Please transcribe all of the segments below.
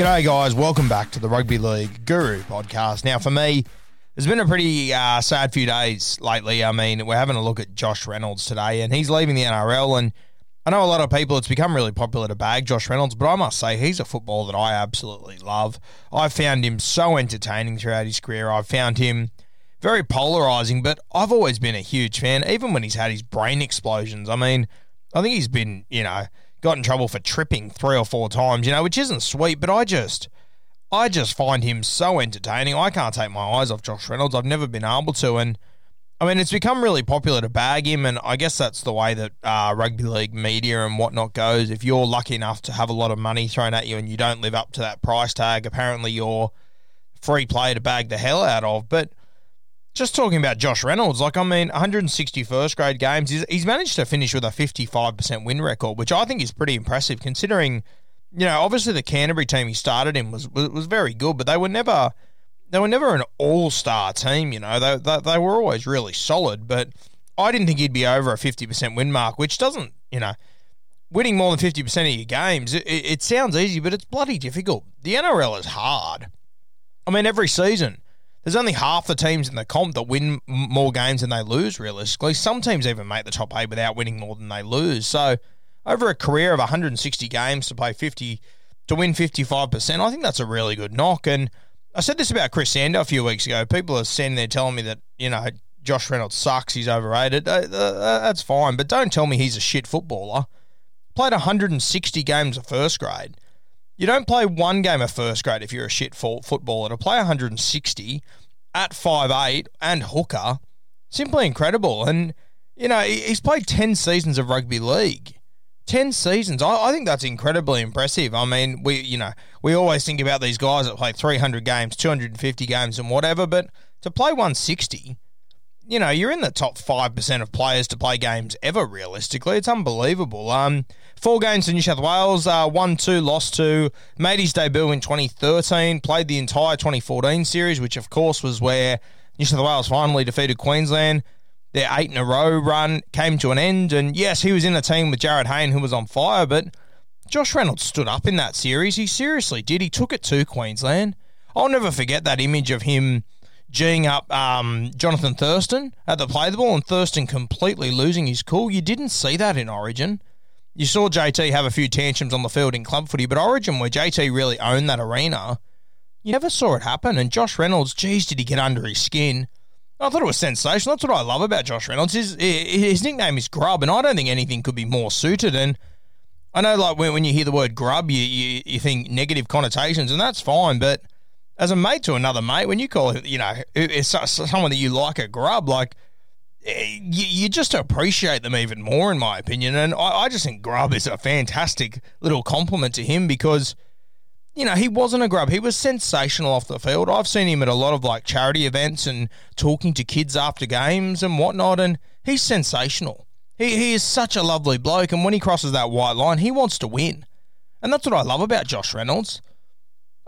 G'day, guys. Welcome back to the Rugby League Guru podcast. Now, for me, it's been a pretty uh, sad few days lately. I mean, we're having a look at Josh Reynolds today, and he's leaving the NRL. And I know a lot of people, it's become really popular to bag Josh Reynolds, but I must say, he's a footballer that I absolutely love. I've found him so entertaining throughout his career. I've found him very polarizing, but I've always been a huge fan, even when he's had his brain explosions. I mean, I think he's been, you know, got in trouble for tripping three or four times, you know, which isn't sweet, but I just. I just find him so entertaining. I can't take my eyes off Josh Reynolds. I've never been able to. And I mean, it's become really popular to bag him. And I guess that's the way that uh, rugby league media and whatnot goes. If you're lucky enough to have a lot of money thrown at you and you don't live up to that price tag, apparently you're free play to bag the hell out of. But just talking about Josh Reynolds, like, I mean, 160 first grade games, he's, managed to finish with a 55% win record, which I think is pretty impressive considering, you know, obviously the Canterbury team he started in was, was, was very good, but they were never. They were never an all-star team, you know. They, they they were always really solid, but I didn't think he'd be over a 50% win mark, which doesn't, you know, winning more than 50% of your games, it, it sounds easy, but it's bloody difficult. The NRL is hard. I mean, every season, there's only half the teams in the comp that win more games than they lose, realistically. Some teams even make the top eight without winning more than they lose. So, over a career of 160 games to play 50, to win 55%, I think that's a really good knock. And I said this about Chris Sandow a few weeks ago. People are standing there telling me that, you know, Josh Reynolds sucks, he's overrated. Uh, that's fine, but don't tell me he's a shit footballer. Played 160 games of first grade. You don't play one game of first grade if you're a shit footballer. To play 160 at 5'8 and hooker, simply incredible. And, you know, he's played 10 seasons of rugby league. 10 seasons. I, I think that's incredibly impressive. I mean, we, you know, we always think about these guys that play 300 games, 250 games, and whatever, but to play 160, you know, you're in the top 5% of players to play games ever, realistically. It's unbelievable. Um, four games in New South Wales, uh, 1 2, lost to, made his debut in 2013, played the entire 2014 series, which, of course, was where New South Wales finally defeated Queensland. Their eight in a row run came to an end. And yes, he was in a team with Jarryd Hayne, who was on fire, but Josh Reynolds stood up in that series. He seriously did. He took it to Queensland. I'll never forget that image of him G'ing up um, Johnathan Thurston at the play the ball and Thurston completely losing his cool. You didn't see that in Origin. You saw JT have a few tantrums on the field in club footy, but Origin, where JT really owned that arena, you never saw it happen. And Josh Reynolds, geez, did he get under his skin? I thought it was sensational. That's what I love about Josh Reynolds. His, his nickname is Grub, and I don't think anything could be more suited. And I know, like when, when you hear the word Grub, you, you you think negative connotations, and that's fine. But as a mate to another mate, when you call it, you know, it's someone that you like a Grub, like eh, you, you just appreciate them even more, in my opinion. And I, I just think Grub is a fantastic little compliment to him because you know, he wasn't a grub. He was sensational off the field. I've seen him at a lot of like charity events and talking to kids after games and whatnot, and he's sensational. He, he is such a lovely bloke, and when he crosses that white line, he wants to win. And that's what I love about Josh Reynolds.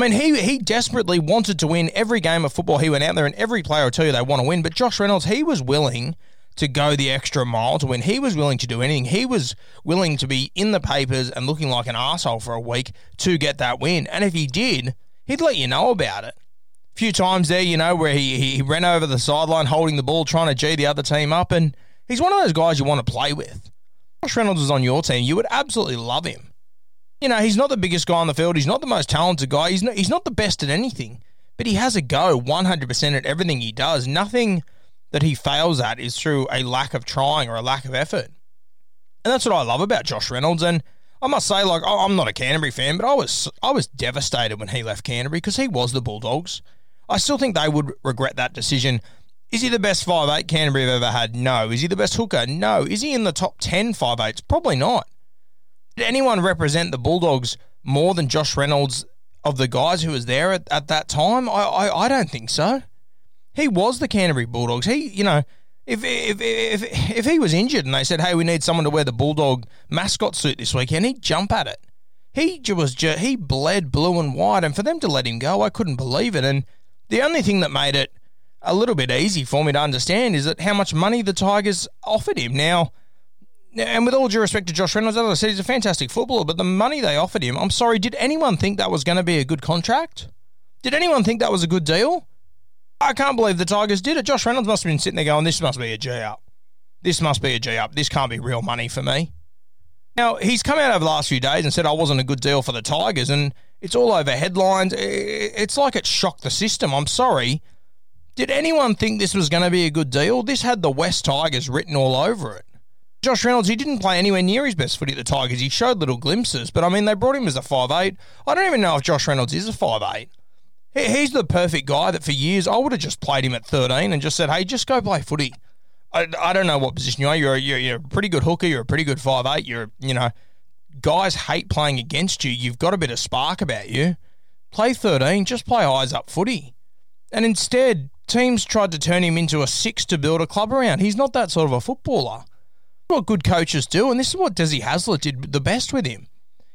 I mean, he, he desperately wanted to win every game of football he went out there, and every player will tell you they want to win. But Josh Reynolds, he was willing to go the extra mile to win. He was willing to do anything. He was willing to be in the papers and looking like an asshole for a week to get that win. And if he did, he'd let you know about it. A few times there, you know, where he, he ran over the sideline holding the ball, trying to G the other team up. And he's one of those guys you want to play with. Josh Reynolds was on your team. You would absolutely love him. You know, he's not the biggest guy on the field. He's not the most talented guy. He's not, he's not the best at anything. But he has a go 100% at everything he does. Nothing that he fails at is through a lack of trying or a lack of effort. And that's what I love about Josh Reynolds. And I must say, like, I'm not a Canterbury fan, but I was I was devastated when he left Canterbury because he was the Bulldogs. I still think they would regret that decision. Is he the best five eight Canterbury have ever had? No. Is he the best hooker? No. Is he in the top 10 five eights? Probably not. Did anyone represent the Bulldogs more than Josh Reynolds of the guys who was there at, at that time? I, I, I don't think so. He was the Canterbury Bulldogs. He, you know, if, if if if he was injured and they said, "Hey, we need someone to wear the Bulldog mascot suit this weekend," he'd jump at it. He was just, he bled blue and white, and for them to let him go, I couldn't believe it. And the only thing that made it a little bit easy for me to understand is that how much money the Tigers offered him. Now, and with all due respect to Josh Reynolds, as I said, he's a fantastic footballer, but the money they offered him, I'm sorry, did anyone think that was going to be a good contract? Did anyone think that was a good deal? I can't believe the Tigers did it. Josh Reynolds must have been sitting there going, this must be a G up. This must be a G up. This can't be real money for me. Now, he's come out over the last few days and said I wasn't a good deal for the Tigers, and it's all over headlines. It's like it shocked the system. I'm sorry. Did anyone think this was going to be a good deal? This had the West Tigers written all over it. Josh Reynolds, he didn't play anywhere near his best footy at the Tigers. He showed little glimpses, but I mean, they brought him as a five eight. I don't even know if Josh Reynolds is a five eight. He's the perfect guy that for years I would have just played him at 13 and just said, hey, just go play footy. I, I don't know what position you are. You're a, you're, you're a pretty good hooker. You're a pretty good five eight. You're, you know, guys hate playing against you. You've got a bit of spark about you. Play 13, just play eyes up footy. And instead, teams tried to turn him into a six to build a club around. He's not that sort of a footballer. What good coaches do, and this is what Desi Hasler did the best with him,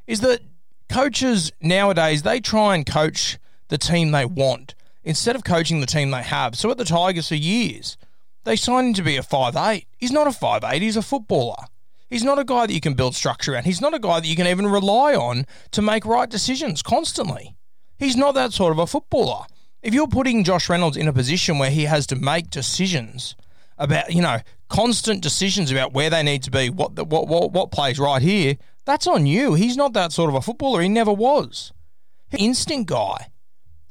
is that coaches nowadays, they try and coach the team they want instead of coaching the team they have. So at the Tigers for years, they signed him to be a five eight. He's not a five eight. he's a footballer. He's not a guy that you can build structure around. He's not a guy that you can even rely on to make right decisions constantly. He's not that sort of a footballer. If you're putting Josh Reynolds in a position where he has to make decisions about, you know, constant decisions about where they need to be, what the, what what what plays right here, that's on you. He's not that sort of a footballer. He never was. Instinct guy.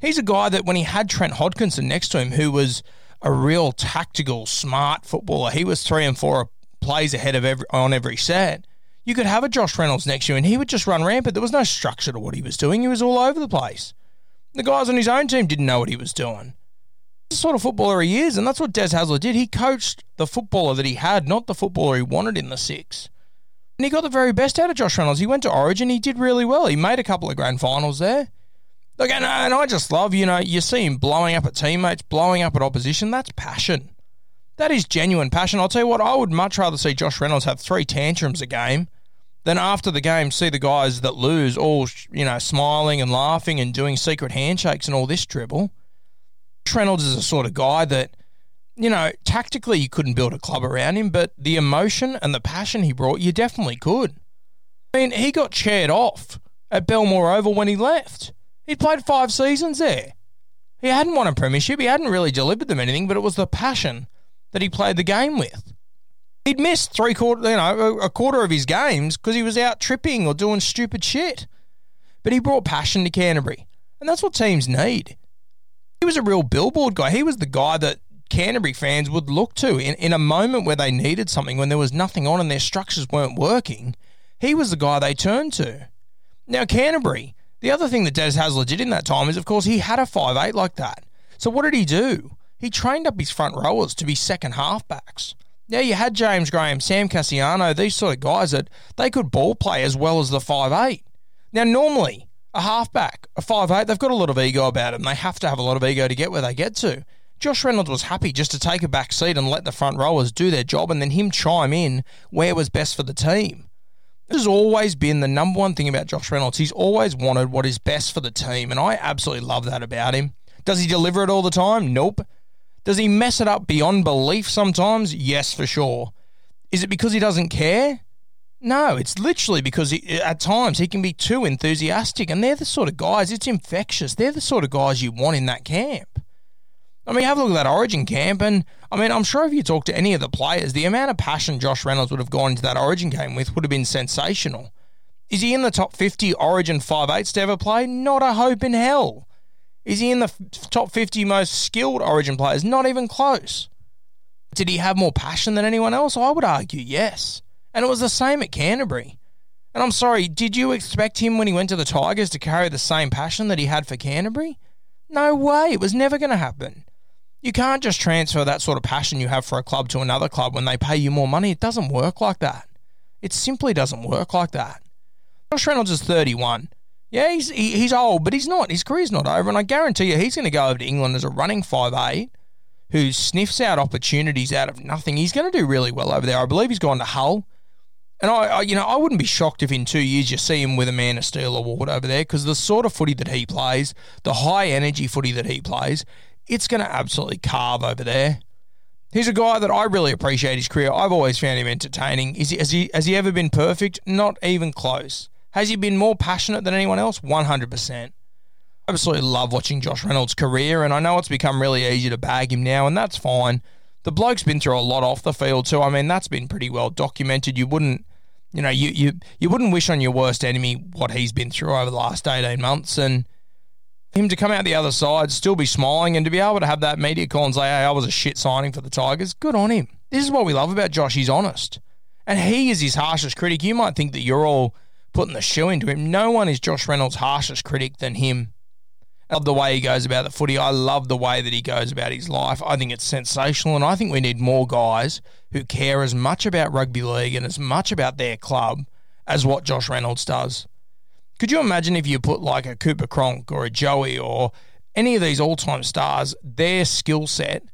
He's a guy that when he had Trent Hodkinson next to him, who was a real tactical, smart footballer, he was three and four plays ahead of every on every set. You could have a Josh Reynolds next to you, and he would just run rampant. There was no structure to what he was doing. He was all over the place. The guys on his own team didn't know what he was doing. This sort of footballer he is, and that's what Des Hasler did. He coached the footballer that he had, not the footballer he wanted in the six. And he got the very best out of Josh Reynolds. He went to Origin, he did really well. He made a couple of grand finals there. Look, and, and I just love, you know, you see him blowing up at teammates, blowing up at opposition. That's passion. That is genuine passion. I'll tell you what, I would much rather see Josh Reynolds have three tantrums a game than after the game see the guys that lose all, you know, smiling and laughing and doing secret handshakes and all this dribble. Josh Reynolds is a sort of guy that, you know, tactically you couldn't build a club around him, but the emotion and the passion he brought, you definitely could. I mean, he got chaired off at Belmore Oval when he left. He'd played five seasons there. He hadn't won a premiership. He hadn't really delivered them anything, but it was the passion that he played the game with. He'd missed three quarter, you know, a quarter of his games because he was out tripping or doing stupid shit. But he brought passion to Canterbury, and that's what teams need. He was a real billboard guy. He was the guy that Canterbury fans would look to in, in a moment where they needed something, when there was nothing on and their structures weren't working. He was the guy they turned to. Now, Canterbury, the other thing that Des Hasler did in that time is, of course, he had a five eight like that. So what did he do? He trained up his front rowers to be second halfbacks. Now you had James Graham, Sam Kasiano, these sort of guys that they could ball play as well as the five eight. Now normally a halfback, a five eight. They've got a lot of ego about them. They have to have a lot of ego to get where they get to. Josh Reynolds was happy just to take a back seat and let the front rowers do their job and then him chime in where was best for the team. This has always been the number one thing about Josh Reynolds. He's always wanted what is best for the team, and I absolutely love that about him. Does he deliver it all the time? Nope. Does he mess it up beyond belief sometimes? Yes, for sure. Is it because he doesn't care? No, it's literally because he, at times he can be too enthusiastic, and they're the sort of guys, it's infectious. They're the sort of guys you want in that camp. I mean, have a look at that Origin camp, and I mean, I'm sure if you talk to any of the players, the amount of passion Josh Reynolds would have gone into that Origin game with would have been sensational. Is he in the top 50 Origin 5'8s to ever play? Not a hope in hell. Is he in the f- top 50 most skilled Origin players? Not even close. Did he have more passion than anyone else? I would argue yes. And it was the same at Canterbury. And I'm sorry, did you expect him when he went to the Tigers to carry the same passion that he had for Canterbury? No way. It was never going to happen. You can't just transfer that sort of passion you have for a club to another club when they pay you more money. It doesn't work like that. It simply doesn't work like that. Josh Reynolds is 31. Yeah, he's he, he's old, but he's not. His career's not over, and I guarantee you, he's going to go over to England as a running five eight who sniffs out opportunities out of nothing. He's going to do really well over there. I believe he's gone to Hull, and I, I you know, I wouldn't be shocked if in two years you see him with a Man of Steel award over there because the sort of footy that he plays, the high energy footy that he plays, it's going to absolutely carve over there. He's a guy that I really appreciate his career. I've always found him entertaining. Is he, has, he, has he ever been perfect? Not even close. Has he been more passionate than anyone else? 100%. I absolutely love watching Josh Reynolds' career, and I know it's become really easy to bag him now, and that's fine. The bloke's been through a lot off the field too. I mean, that's been pretty well documented. You wouldn't, you know, you you you wouldn't wish on your worst enemy what he's been through over the last eighteen months, and him to come out the other side, still be smiling, and to be able to have that media call and say, hey, I was a shit signing for the Tigers, good on him. This is what we love about Josh. He's honest. And he is his harshest critic. You might think that you're all putting the shoe into him. No one is Josh Reynolds' harshest critic than him. Love the way he goes about the footy. I love the way that he goes about his life. I think it's sensational, and I think we need more guys who care as much about rugby league and as much about their club as what Josh Reynolds does. Could you imagine if you put like a Cooper Cronk or a Joey or any of these all time stars, their skill set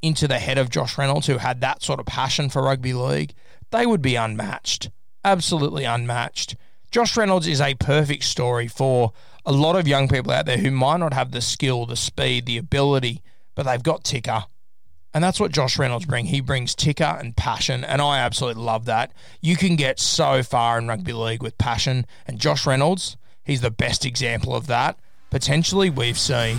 into the head of Josh Reynolds, who had that sort of passion for rugby league? They would be unmatched. Absolutely unmatched. Josh Reynolds is a perfect story for a lot of young people out there who might not have the skill, the speed, the ability, but they've got ticker. And that's what Josh Reynolds brings. He brings ticker and passion, and I absolutely love that. You can get so far in rugby league with passion, and Josh Reynolds, he's the best example of that. Potentially, we've seen.